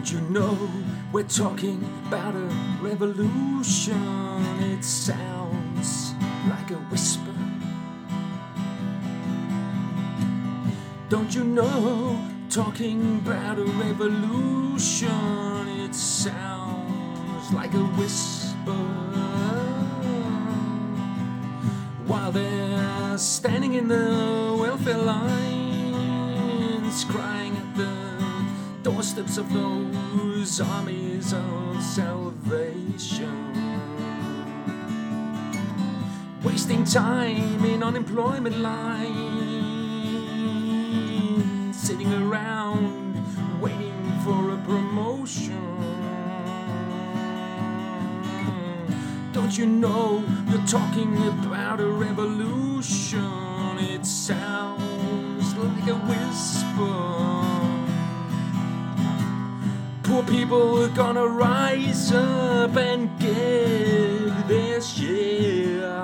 Don't you know we're talking about a revolution? It sounds like a whisper. Don't you know talking about a revolution? It sounds like a whisper. While they're standing in the welfare lines, crying doorsteps of those armies of salvation. Wasting time in unemployment lines, sitting around waiting for a promotion. Don't you know you're talking about a revolution? It sounds like a whisper. Poor people are gonna rise up and get their share.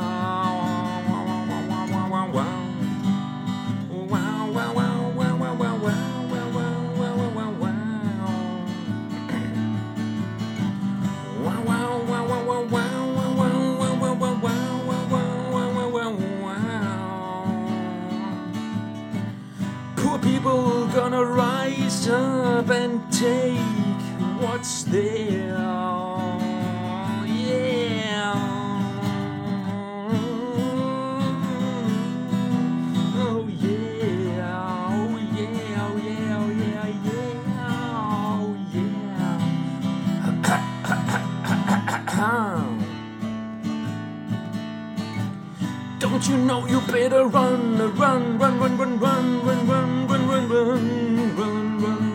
Poor people gonna rise up and take what's there. Yeah. Oh yeah. Oh yeah. Oh yeah. Oh yeah. Oh yeah. Don't you know you better run, run, run, run, run, run, run, run, run, run, run, run, run,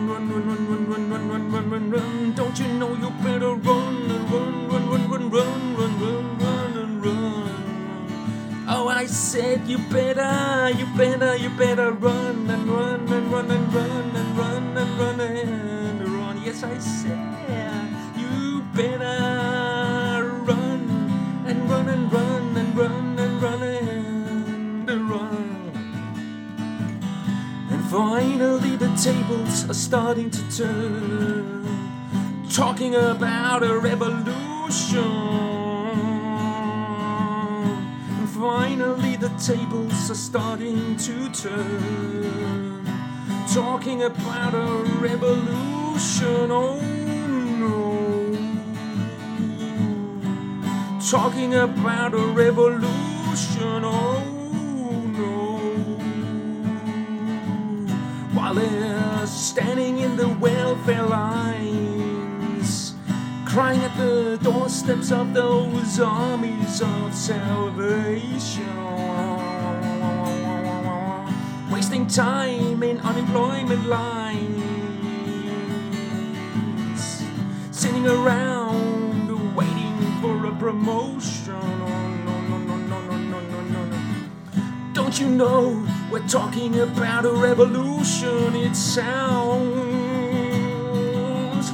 run and run and run and run and run. Yes, I said you better run and run and run and run and run and run. And finally, the tables are starting to turn, talking about a revolution. Finally, the tables are starting to turn, talking about a revolution. Oh no talking about a revolution. Oh no. While they're standing in the welfare lines, crying at the doorsteps of those armies of salvation, wasting time in unemployment lines, sitting around waiting for a promotion. Oh, no, no, no, no, no, no, no, no. Don't you know we're talking about a revolution? It sounds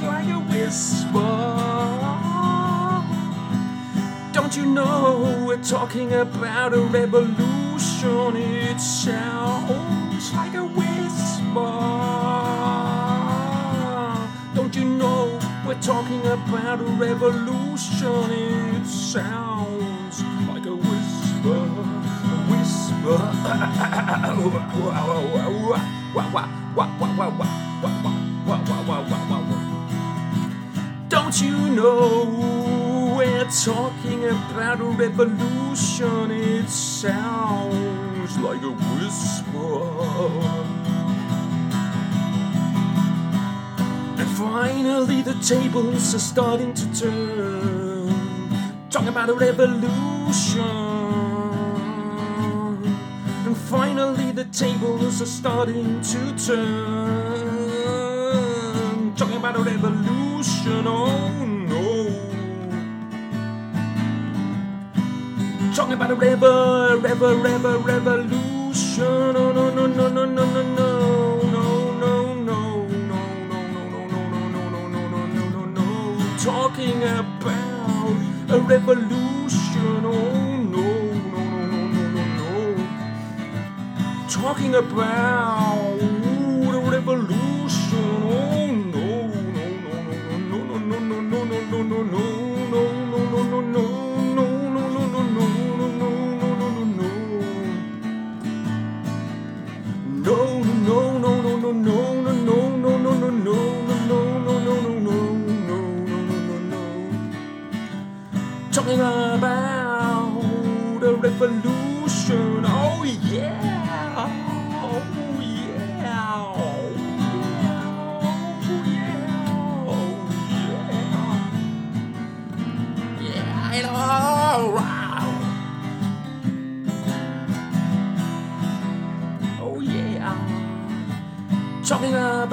like a whisper. Don't you know we're talking about a revolution? It sounds whisper. Don't you know we're talking about a revolution? It sounds like a whisper, a whisper. Don't you know we're talking about a revolution? It sounds like a whisper. Finally, the tables are starting to turn. Talking about a revolution. And finally, the tables are starting to turn. Talking about a revolution, oh no. Talking about a rever, rever, rever, revolution, oh no, no, no, no, no, no. no. Talking about a revolution. Oh no, no, no, no, no, no, no. Talking about a revolution. Talking about the revolution. Oh yeah. Oh yeah. Oh yeah. Oh yeah. Yeah. All right. Oh yeah. Talking about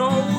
oh,